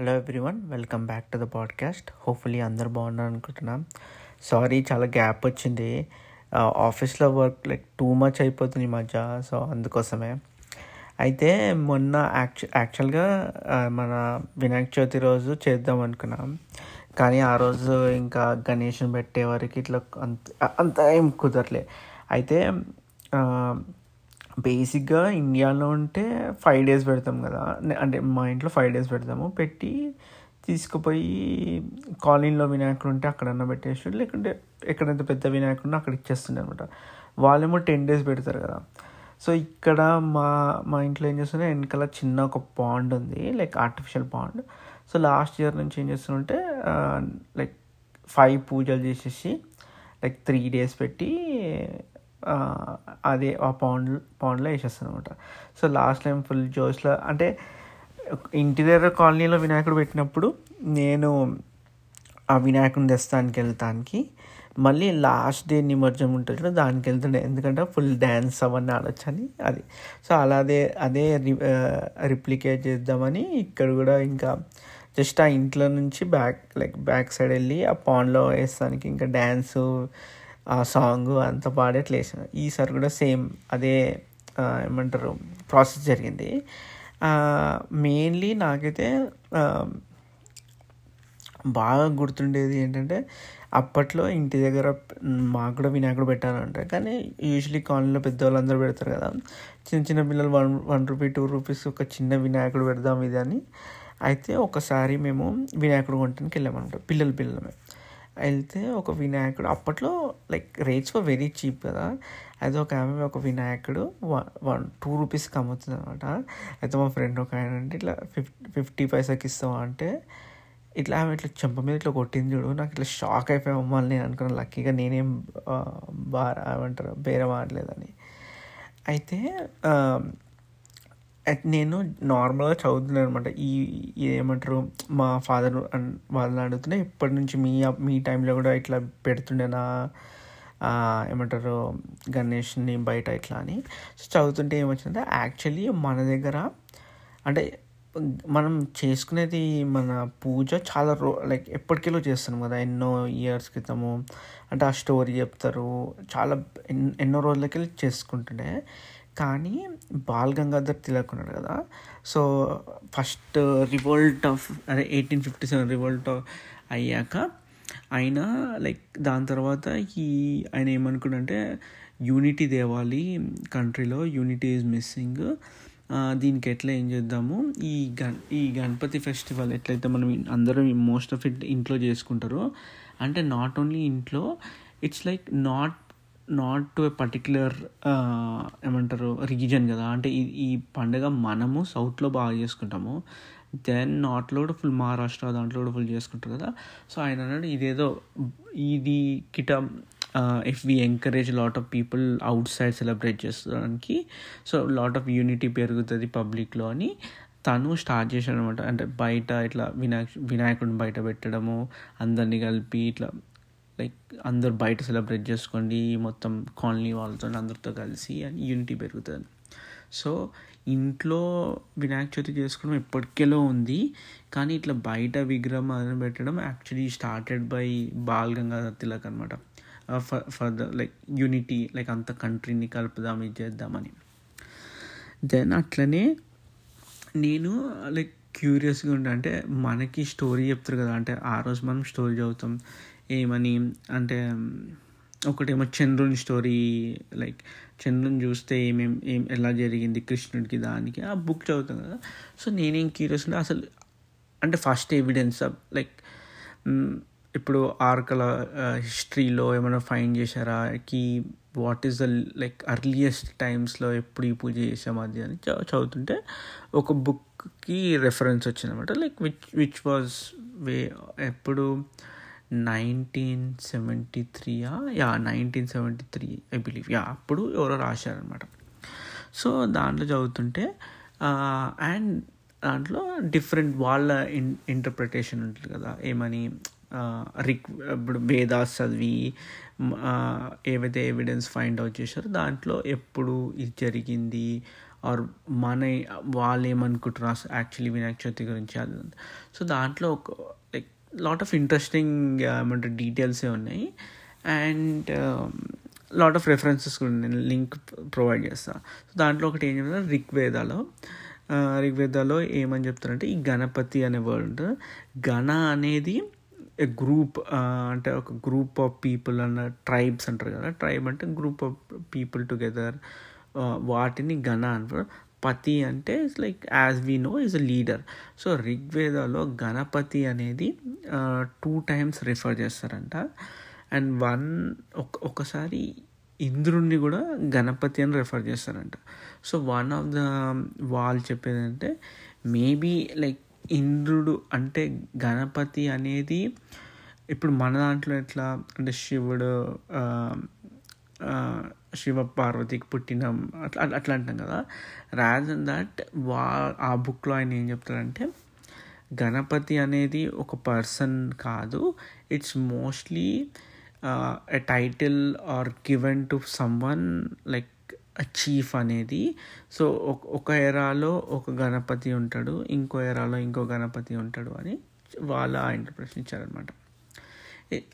Hello everyone welcome back to the podcast hopefully అందరు బాగున్నారు అనుకుంటున్నాం. సారీ చాలా గ్యాప్ వచ్చింది. ఆఫీస్లో వర్క్ లైక్ టూ మచ్ అయిపోతుంది ఈ మధ్య సో అందుకోసమే. అయితే మొన్న యాక్చు యాక్చువల్గా uh, మన వినాయక చవితి రోజు చేద్దాం అనుకున్నాం. కానీ ఆ రోజు ఇంకా గణేష్ని పెట్టే వరకు ఇట్లా అంత అంత ఏం కుదరలే. అయితే uh, బేసిక్గా ఇండియాలో ఉంటే ఫైవ్ డేస్ పెడతాం కదా. అంటే మా ఇంట్లో ఫైవ్ డేస్ పెడతాము. పెట్టి తీసుకుపోయి కాలనీలో వినాయకుడు ఉంటే అక్కడన్నా పెట్టేసి లేకుంటే ఎక్కడైతే పెద్ద వినాయకుడు ఉంటే అక్కడ ఇచ్చేస్తుండే అనమాట వాళ్ళేమో టెన్ డేస్ పెడతారు కదా. సో ఇక్కడ మా మా ఇంట్లో ఏం చేస్తున్నా వెనకాల చిన్న ఒక పాండ్ ఉంది like artificial pond. So last year నుంచి ఏం చేస్తుంటే లైక్ ఫైవ్ పూజలు చేసేసి లైక్ త్రీ డేస్ పెట్టి అదే ఆ పాండ్ పాండ్లో వేసేస్తాను అనమాట సో లాస్ట్ టైం ఫుల్ జోష్లో అంటే ఇంటి దగ్గర కాలనీలో వినాయకుడు పెట్టినప్పుడు నేను ఆ వినాయకుడిని తెస్తానికి వెళ్తానికి మళ్ళీ లాస్ట్ డే నిమజ్జనం ఉంటుంది దానికి వెళ్తుండే. ఎందుకంటే ఫుల్ డ్యాన్స్ అవన్నీ ఆడొచ్చని అది. సో అలాదే అదే రిప్లికేట్ చేద్దామని ఇక్కడ కూడా ఇంకా జస్ట్ ఆ ఇంట్లో నుంచి బ్యాక్ లైక్ బ్యాక్ సైడ్ వెళ్ళి ఆ పాండ్లో వేస్తానికి ఇంకా డ్యాన్సు ఆ సాంగ్ అంతా పాడేట్లు వేసాను ఈసారి కూడా సేమ్ అదే ఏమంటారు ప్రాసెస్ జరిగింది. మెయిన్లీ నాకైతే బాగా గుర్తుండేది ఏంటంటే అప్పట్లో ఇంటి దగ్గర మాకు కూడా వినాయకుడు పెట్టాలంటే. కానీ యూజువలీ కాలనీలో పెద్దవాళ్ళందరూ పెడతారు కదా. చిన్న చిన్న పిల్లలు one one rupee two rupees ఒక చిన్న వినాయకుడు పెడదాం ఇది అని. అయితే ఒకసారి మేము వినాయకుడు కొంటానికి వెళ్ళామన్నమాట పిల్లలు పిల్లలమే. వెళ్తే ఒక వినాయకుడు. అప్పట్లో లైక్ రేట్స్ వెరీ చీప్ కదా. అయితే ఒక ఆమె ఒక వినాయకుడు వన్ వన్ టూ రూపీస్కి అమ్ముతుంది అనమాట అయితే మా ఫ్రెండ్ ఒక ఆయన అంటే ఇట్లా ఫిఫ్టీ ఫిఫ్టీ పైసాకి ఇస్తావా? అంటే ఇట్లా ఆమె ఇట్లా చెంప మీద ఇట్లా కొట్టింది చూడు నాకు ఇట్లా షాక్ అయిపోయా అమ్మాలి నేను అనుకున్నాను. లక్కీగా నేనేం ఆ, ఏమంటారు బేరం ఆడలేదని. అయితే అట్ నేను నార్మల్గా చదువుతున్నాను అనమాట ఈ ఏమంటారు మా ఫాదర్ వాళ్ళని అడుగుతున్నా ఇప్పటి నుంచి మీ మీ టైంలో కూడా ఇట్లా పెడుతుండేనా? ఏమంటారు గణేష్ని బయట ఇట్లా అని. సో చదువుతుంటే ఏమొచ్చిందంటే యాక్చువల్లీ మన దగ్గర అంటే మనం చేసుకునేది మన పూజ చాలా రో లైక్ ఎప్పటికెళ్ళో చేస్తున్నాం కదా ఎన్నో ఇయర్స్ క్రితము. అంటే ఆ స్టోరీ చెప్తారు చాలా ఎన్నో రోజులకెళ్ళి చేసుకుంటుండే. కానీ బాల్ గంగాధర్ తిలక్ ఉన్నాడు కదా. సో ఫస్ట్ రివోల్ట్ ఆఫ్ అదే ఎయిటీన్ ఫిఫ్టీ సెవెన్ రివోల్ట్ అయ్యాక ఆయన లైక్ దాని తర్వాత ఈ ఆయన ఏమనుకున్నంటే యూనిటీ తేవాలి కంట్రీలో యూనిటీ ఈజ్ మిస్సింగ్. దీనికి ఎట్లా ఏం చేద్దాము? ఈ గణ ఈ గణపతి ఫెస్టివల్ ఎట్లయితే మనం అందరం మోస్ట్ ఆఫ్ ఇట్ ఇంట్లో చేసుకుంటారో అంటే నాట్ ఓన్లీ ఇంట్లో it's like not not to a particular ఏమంటారు రీజన్ కదా. అంటే ఈ ఈ పండుగ మనము సౌత్లో బాగా చేసుకుంటాము. దెన్ నార్త్లో కూడా ఫుల్ మహారాష్ట్ర దాంట్లో కూడా ఫుల్ చేసుకుంటారు కదా. సో ఆయన అన్నాడు ఇదేదో ఇది కిట if we encourage lot of people outside celebrate చేసుకోవడానికి సో లాట్ ఆఫ్ యూనిటీ పెరుగుతుంది పబ్లిక్లో అని తను స్టార్ట్ చేశాడు అనమాట అంటే బయట ఇట్లా వినాయక వినాయకుడిని బయట పెట్టడము అందరినీ కలిపి ఇట్లా లైక్ అందరు బయట సెలబ్రేట్ చేసుకోండి మొత్తం కాలనీ వాళ్ళతో అందరితో కలిసి అని యూనిటీ పెరుగుతుంది. సో ఇంట్లో వినాయక చవితి చేసుకోవడం ఇప్పటికేలో ఉంది. కానీ ఇట్లా బయట విగ్రహం అని పెట్టడం actually started by Bal Gangadhar Tilak అనమాట for for the like unity like అంత కంట్రీని కలుపుదాం ఇది చేద్దామని. దెన్ అట్లనే నేను లైక్ క్యూరియస్గా ఉంటా అంటే మనకి స్టోరీ చెప్తారు కదా అంటే ఆ రోజు మనం స్టోరీ చదువుతాం. ఏమని అంటే ఒకటేమో చంద్రుని స్టోరీ లైక్ చంద్రుని చూస్తే ఏమేం ఏం ఎలా జరిగింది కృష్ణుడికి దానికి ఆ బుక్ చదువుతాం కదా. సో నేనేం క్యూరియస్ ఉంటే అసలు అంటే ఫస్ట్ ఎవిడెన్స్ లైక్ ఇప్పుడు ఆర్కల హిస్టరీలో ఏమైనా ఫైండ్ చేశారా? కి what is the like earliest టైమ్స్లో ఎప్పుడు ఈ పూజ చేసాం అది అని చదువుతుంటే ఒక బుక్కి రెఫరెన్స్ వచ్చిందనమాట like which which was way ఎప్పుడు nineteen seventy త్రీయా yeah nineteen seventy three I believe. Yeah అప్పుడు ఎవరో రాశారనమాట సో దాంట్లో చదువుతుంటే అండ్ దాంట్లో డిఫరెంట్ వాళ్ళ ఇన్ ఇంటర్ప్రిటేషన్ ఉంటుంది కదా. ఏమని రిక్ ఇప్పుడు వేదాస్ చదివి ఏవైతే ఎవిడెన్స్ ఫైండ్ అవుట్ చేశారో దాంట్లో ఎప్పుడు ఇది జరిగింది ఆర్ మన వాళ్ళు ఏమనుకుంటున్నారు యాక్చువల్లీ వినాయక చవితి గురించి అది సో దాంట్లో ఒక లాట్ ఆఫ్ ఇంట్రెస్టింగ్ ఏమంటారు డీటెయిల్సే ఉన్నాయి. అండ్ లాట్ ఆఫ్ రెఫరెన్సెస్ కూడా నేను లింక్ ప్రొవైడ్ చేస్తాను సో దాంట్లో ఒకటి ఏం చెప్తున్నా రిగ్వేదాలో రిగ్వేదాలో ఏమని చెప్తారంటే ఈ గణపతి అనే వర్డ్ ఉంటుంది. గణ అనేది గ్రూప్ అంటే ఒక గ్రూప్ ఆఫ్ పీపుల్ అన్న ట్రైబ్స్ అంటారు కదా. ట్రైబ్ అంటే గ్రూప్ ఆఫ్ పీపుల్ టుగెదర్ వాటిని గణ అంటారు. పతి అంటే it's like as we know is a leader so ఋగ్వేదలో Ganapati అనేది టూ టైమ్స్ రిఫర్ చేస్తారంట. అండ్ వన్ ఒకసారి ఇంద్రుణ్ణి కూడా గణపతి అని రెఫర్ చేస్తారంట. సో వన్ ఆఫ్ ద వాళ్ళు చెప్పేది అంటే మేబీ లైక్ ఇంద్రుడు అంటే గణపతి అనేది ఇప్పుడు మన దాంట్లో ఎట్లా అంటే శివుడు శివ పార్వతికి పుట్టిన అట్లా అట్లా అంటాం కదా. రాదన్ దట్ వా ఆ బుక్లో ఆయన ఏం చెప్తారంటే గణపతి అనేది ఒక పర్సన్ కాదు. It's mostly a title are given to someone like chief అనేది. సో ఒక ఎరాలో ఒక గణపతి ఉంటాడు ఇంకో ఎరాలో ఇంకో గణపతి ఉంటాడు అని వాళ్ళ ఇంటర్ప్రిటేషన్ ఇచ్చారనమాట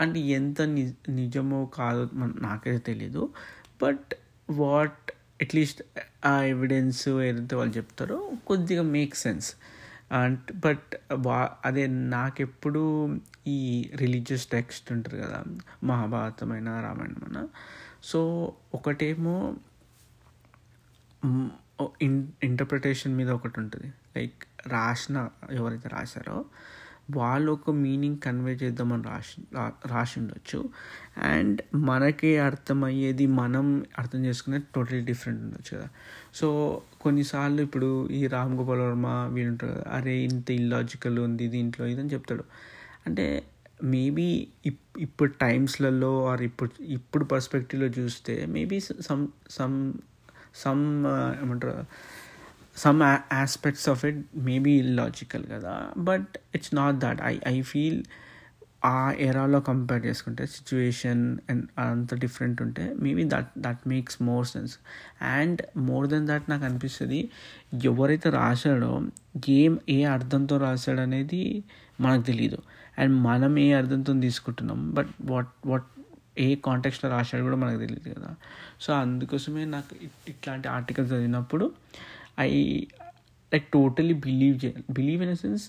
అంటే ఎంత నిజమో కాదో నాకైతే తెలీదు. బట్ వాట్ అట్లీస్ట్ ఆ ఎవిడెన్స్ ఏదైతే వాళ్ళు చెప్తారో కొద్దిగా మేక్ సెన్స్ అండ్ బట్ వా అదే నాకెప్పుడు ఈ రిలీజియస్ టెక్స్ట్ ఉంటుంది కదా మహాభారతమైన రామాయణమైన. సో ఒకటేమో ఇన్ ఇంటర్ప్రిటేషన్ మీద ఒకటి ఉంటుంది లైక్ రాసిన ఎవరైతే రాశారో వాళ్ళు ఒక మీనింగ్ కన్వే చేద్దామని రాసి రాసి ఉండొచ్చు. అండ్ మనకి అర్థమయ్యేది మనం అర్థం చేసుకునేది టోటలీ డిఫరెంట్ ఉండొచ్చు కదా. సో కొన్నిసార్లు ఇప్పుడు ఈ రామ్ గోపాల్ వర్మ వీళ్ళుంటారు కదా అరే ఇంత ఇల్లాజికల్ ఉంది దీంట్లో ఇదని చెప్తాడు. అంటే మేబీ ఇప్ ఇప్పుడు టైమ్స్లలో ఆర్ ఇప్పుడు ఇప్పుడు పర్స్పెక్టివ్లో చూస్తే మేబీ సమ్ సమ్ సమ్ ఏమంటారు? Some aspects of it maybe logical కదా but it's not that I I feel ఆ ఎరాలో కంపేర్ చేసుకుంటే సిచ్యువేషన్ అండ్ అంత డిఫరెంట్ ఉంటే maybe that that makes more sense and more then that నాకు అనిపిస్తుంది ఎవరైతే రాశాడో ఏం ఏ అర్థంతో రాశాడు అనేది మనకు తెలియదు అండ్ మనం ఏ అర్థంతో తీసుకుంటున్నాం బట్ వాట్ వాట్ ఏ కాంటెక్స్లో రాశాడు కూడా మనకు తెలియదు కదా. సో అందుకోసమే నాకు ఇట్లాంటి ఆర్టికల్స్ చదివినప్పుడు ఐ లైక్ టోటలీ బిలీవ్ చేయాలి believe in sense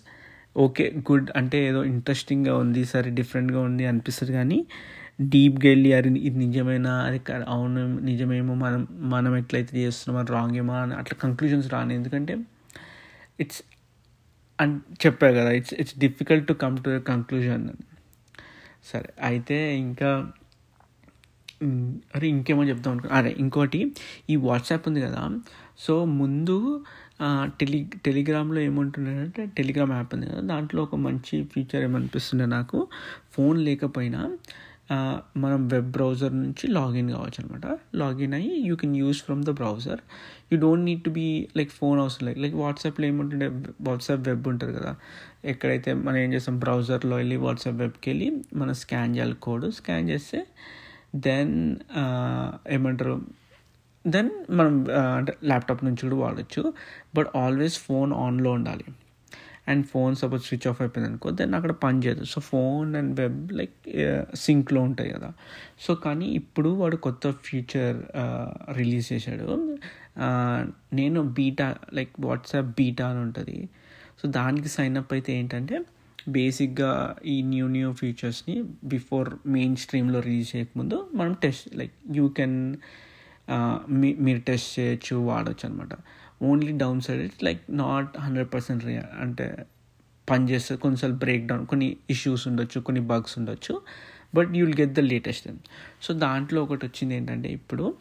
okay good అంటే ఏదో ఇంట్రెస్టింగ్గా ఉంది సరే డిఫరెంట్గా ఉంది అనిపిస్తుంది కానీ డీప్గా వెళ్ళి అది ఇది నిజమేనా అది అవును నిజమేమో మనం మనం ఎట్లయితే చేస్తున్నాం అది రాంగ్ ఏమో అని అట్లా కంక్లూజన్స్ రాను. ఎందుకంటే ఇట్స్ అండ్ చెప్పారు కదా it's it's difficult to come to conclusion సరే అయితే ఇంకా అరే ఇంకేమో చెప్దాం అనుకో అరే ఇంకోటి ఈ వాట్సాప్ ఉంది కదా సో ముందు టెలి టెలిగ్రామ్లో ఏముంటుందంటే టెలిగ్రామ్ యాప్ ఉంది కదా దాంట్లో ఒక మంచి ఫీచర్ ఏమనిపిస్తుండే నాకు ఫోన్ లేకపోయినా మనం వెబ్ బ్రౌజర్ నుంచి లాగిన్ కావచ్చు అనమాట లాగిన్ అయ్యి you can use from the browser. You don't need to be like phone అవసరం లేదు. లైక్ వాట్సాప్లో ఏముంటుండే వాట్సాప్ వెబ్ ఉంటుంది కదా ఎక్కడైతే మనం ఏం చేస్తాం బ్రౌజర్లో వెళ్ళి వాట్సాప్ వెబ్కి వెళ్ళి మనం స్కాన్ చేయాలి కోడ్ స్కాన్ చేస్తే దెన్ ఏమంటారు దెన్ మనం అంటే ల్యాప్టాప్ నుంచి కూడా వాడచ్చు. బట్ ఆల్వేస్ ఫోన్ ఆన్లో ఉండాలి. And phone suppose switch off అయిపోయింది అనుకో దెన్ అక్కడ పని చేయదు. So phone and web like సింక్లో ఉంటాయి కదా. సో కానీ ఇప్పుడు వాడు కొత్త ఫీచర్ రిలీజ్ చేశాడు. నేను బీటా లైక్ వాట్సాప్ బీటా అని ఉంటుంది. సో దానికి సైన్ అప్ అయితే ఏంటంటే బేసిక్గా ఈ న్యూ న్యూ ఫీచర్స్ని బిఫోర్ మెయిన్ స్ట్రీమ్లో రిలీజ్ చేయకముందు మనం టెస్ట్ లైక్ యూ కెన్ మీ మీరు టెస్ట్ చేయొచ్చు వాడచ్చు అనమాట only downside it's like not hundred percent అంటే పనిచేస్తే కొన్నిసార్లు బ్రేక్ డౌన్ కొన్ని ఇష్యూస్ ఉండొచ్చు కొన్ని బగ్స్ ఉండొచ్చు but you will get the latest so దాంట్లో ఒకటి వచ్చింది ఏంటంటే ఇప్పుడు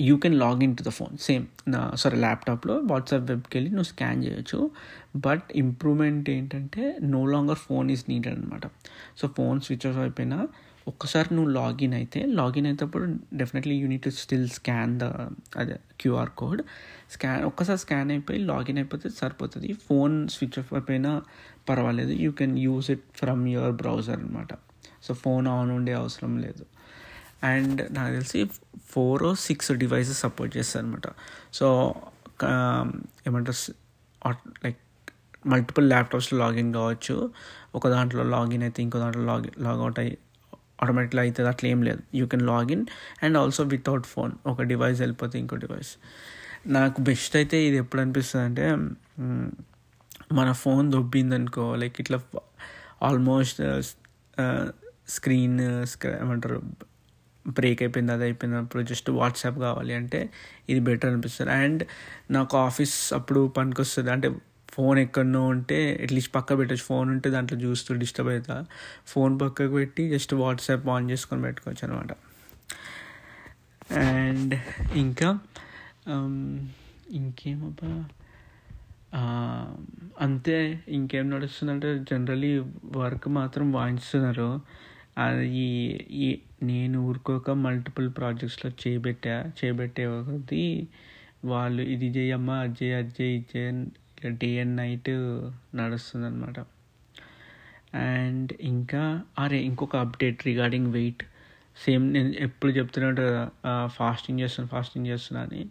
you can login to the phone same నా సారీ ల్యాప్టాప్లో వాట్సాప్ వెబ్కి వెళ్ళి నువ్వు స్కాన్ చేయొచ్చు బట్ ఇంప్రూవ్మెంట్ ఏంటంటే no longer phone is needed అనమాట సో ఫోన్ స్విచ్ ఆఫ్ అయిపోయినా ఒక్కసారి నువ్వు లాగిన్ అయితే లాగిన్ అయినప్పుడు definitely you need to still scan the అదే క్యూఆర్ కోడ్. స్కాన్ ఒక్కసారి స్కాన్ అయిపోయి లాగిన్ అయిపోతే సరిపోతుంది. ఫోన్ స్విచ్ ఆఫ్ అయిపోయినా పర్వాలేదు. You can use it from your browser అనమాట సో ఫోన్ ఆన్ ఉండే అవసరం లేదు. అండ్ నాకు తెలిసి ఫోర్ సిక్స్ డివైసెస్ సపోర్ట్ చేస్తారు అనమాట సో ఏమంటారు లైక్ మల్టిపుల్ ల్యాప్టాప్స్లో లాగిన్ కావచ్చు. ఒక దాంట్లో లాగిన్ అయితే ఇంకో దాంట్లో లాగిన్ లాగౌట్ అయ్యి ఆటోమేటిక్గా అవుతుంది అట్లా ఏం లేదు. You can login and also without phone ఒక డివైస్ వెళ్ళిపోతే ఇంకో డివైస్ నాకు బెస్ట్ అయితే ఇది ఎప్పుడు అనిపిస్తుంది అంటే మన ఫోన్ దొబ్బిందనుకో లైక్ ఇట్లా almost screen uh, uh, uh, ఏమంటారు బ్రేక్ అయిపోయింది అది అయిపోయినప్పుడు జస్ట్ వాట్సాప్ కావాలి అంటే ఇది బెటర్ అనిపిస్తుంది. అండ్ నాకు ఆఫీస్ అప్పుడు పనికొస్తుంది. అంటే ఫోన్ ఎక్కడనో ఉంటే అట్లీస్ట్ పక్క పెట్టచ్చు. ఫోన్ ఉంటే దాంట్లో చూస్తూ డిస్టర్బ్ అవుతా. ఫోన్ పక్కకు పెట్టి జస్ట్ వాట్సాప్ ఆన్ చేసుకొని పెట్టుకోవచ్చు అనమాట అండ్ ఇంకా ఇంకేమబ్బా? అంతే ఇంకేం నడుస్తుందంటే జనరలీ వర్క్ మాత్రం వాయిస్తున్నారు అది ఈ నేను ఊరుకోక మల్టిపుల్ ప్రాజెక్ట్స్లో చేపెట్టా చేపెట్టే ఒకటి వాళ్ళు ఇది చేయమ్మా అది చేయి అది చేయి ఇది చేయి డే అండ్ నైట్ నడుస్తుంది అనమాట అండ్ ఇంకా అరే ఇంకొక అప్డేట్ రిగార్డింగ్ వెయిట్. సేమ్ నేను ఎప్పుడు చెప్తున్నట్టు ఫాస్టింగ్ చేస్తున్నాను ఫాస్టింగ్ చేస్తున్నా అని.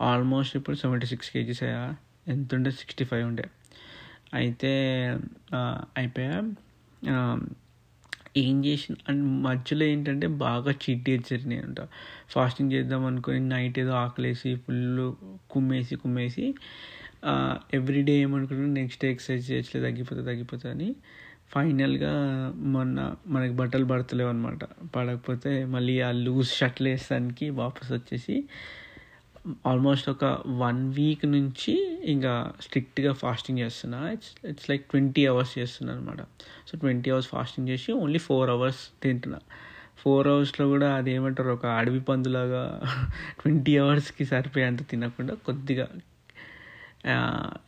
ఆల్మోస్ట్ ఇప్పుడు సెవెంటీ సిక్స్ కేజీస్? అయ్యా ఎంత ఉండే? సిక్స్టీ ఫైవ్ ఉండే. అయితే అయిపోయా? ఏం చేసిన? అండ్ మధ్యలో ఏంటంటే బాగా చీట్ జరిగినాయి అంట. ఫాస్టింగ్ చేద్దాం అనుకుని నైట్ ఏదో ఆకలేసి ఫుల్ కుమ్మేసి కుమ్మేసి ఎవ్రీడే ఏమనుకుంటున్నా నెక్స్ట్ డే ఎక్సర్సైజ్ చేయట్లేదు తగ్గిపోతుంది తగ్గిపోతుంది అని. ఫైనల్గా మొన్న మనకి బట్టలు పడతలేవు అనమాట పడకపోతే మళ్ళీ ఆ లూజ్ షర్ట్లు వేసానికి వాపస్ వచ్చేసి ఆల్మోస్ట్ ఒక వన్ వీక్ నుంచి ఇంకా స్ట్రిక్ట్గా ఫాస్టింగ్ చేస్తున్నా. It's it's like twenty hours చేస్తున్నా అనమాట సో ట్వంటీ అవర్స్ ఫాస్టింగ్ చేసి ఓన్లీ ఫోర్ అవర్స్ తింటున్నా. ఫోర్ అవర్స్లో కూడా అదేమంటారు? ఒక అడవి పందులాగా ట్వంటీ అవర్స్కి సరిపోయేంత తినకుండా కొద్దిగా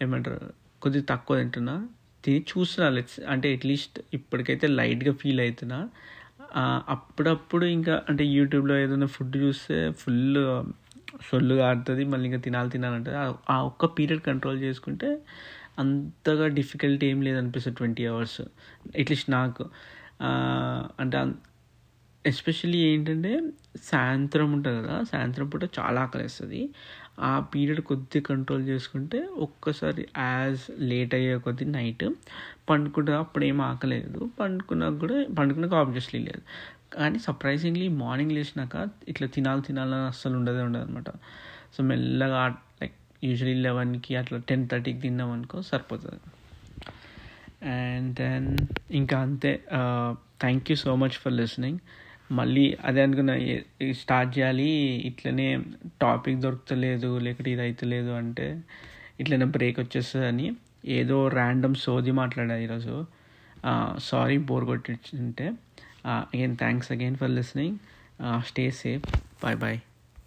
ఏమంటారు? కొద్దిగా తక్కువ తింటున్నా. తిని చూస్తున్నా లెట్స్ అంటే అట్లీస్ట్ ఇప్పటికైతే లైట్గా ఫీల్ అవుతున్నా అప్పుడప్పుడు ఇంకా అంటే యూట్యూబ్లో ఏదైనా ఫుడ్ చూస్తే ఫుల్ సొల్లుగా ఆడుతుంది మళ్ళీ ఇంకా తినాలి తినాలంటుంది ఆ ఒక్క పీరియడ్ కంట్రోల్ చేసుకుంటే అంతగా డిఫికల్టీ ఏం లేదనిపిస్తుంది ట్వంటీ అవర్స్ అట్లీస్ట్ నాకు. అంటే ఎస్పెషల్లీ ఏంటంటే సాయంత్రం ఉంటుంది కదా సాయంత్రం పూట చాలా ఆకలిస్తుంది. ఆ పీరియడ్ కొద్దిగా కంట్రోల్ చేసుకుంటే ఒక్కసారి యాజ్ లేట్ అయ్యే కొద్ది నైట్ పండుకుంటే అప్పుడు ఏం ఆకలేదు. పండుకున్నాక కూడా పండుకున్నాక ఆబ్వియస్లీ లేదు. కానీ సర్ప్రైజింగ్లీ మార్నింగ్ లేచినాక ఇట్లా తినాలి తినాలని అస్సలు ఉండదే ఉండదు అనమాట సో మెల్లగా లైక్ యూజువలీ లెవెన్కి అట్లా టెన్ థర్టీకి తిన్నాం అనుకో సరిపోతుంది. అండ్ దెన్ ఇంకా అంతే. Thank you so much for listening. మళ్ళీ అదే అనుకున్నా స్టార్ట్ చేయాలి ఇట్లనే టాపిక్ దొరుకుతలేదు లేకపోతే ఇది అవుతలేదు అంటే ఇట్లనే బ్రేక్ వచ్చేస్తుంది అని ఏదో ర్యాండమ్ సోది మాట్లాడా ఈరోజు. Sorry bore కొట్టింటే again thanks again for listening stay safe bye bye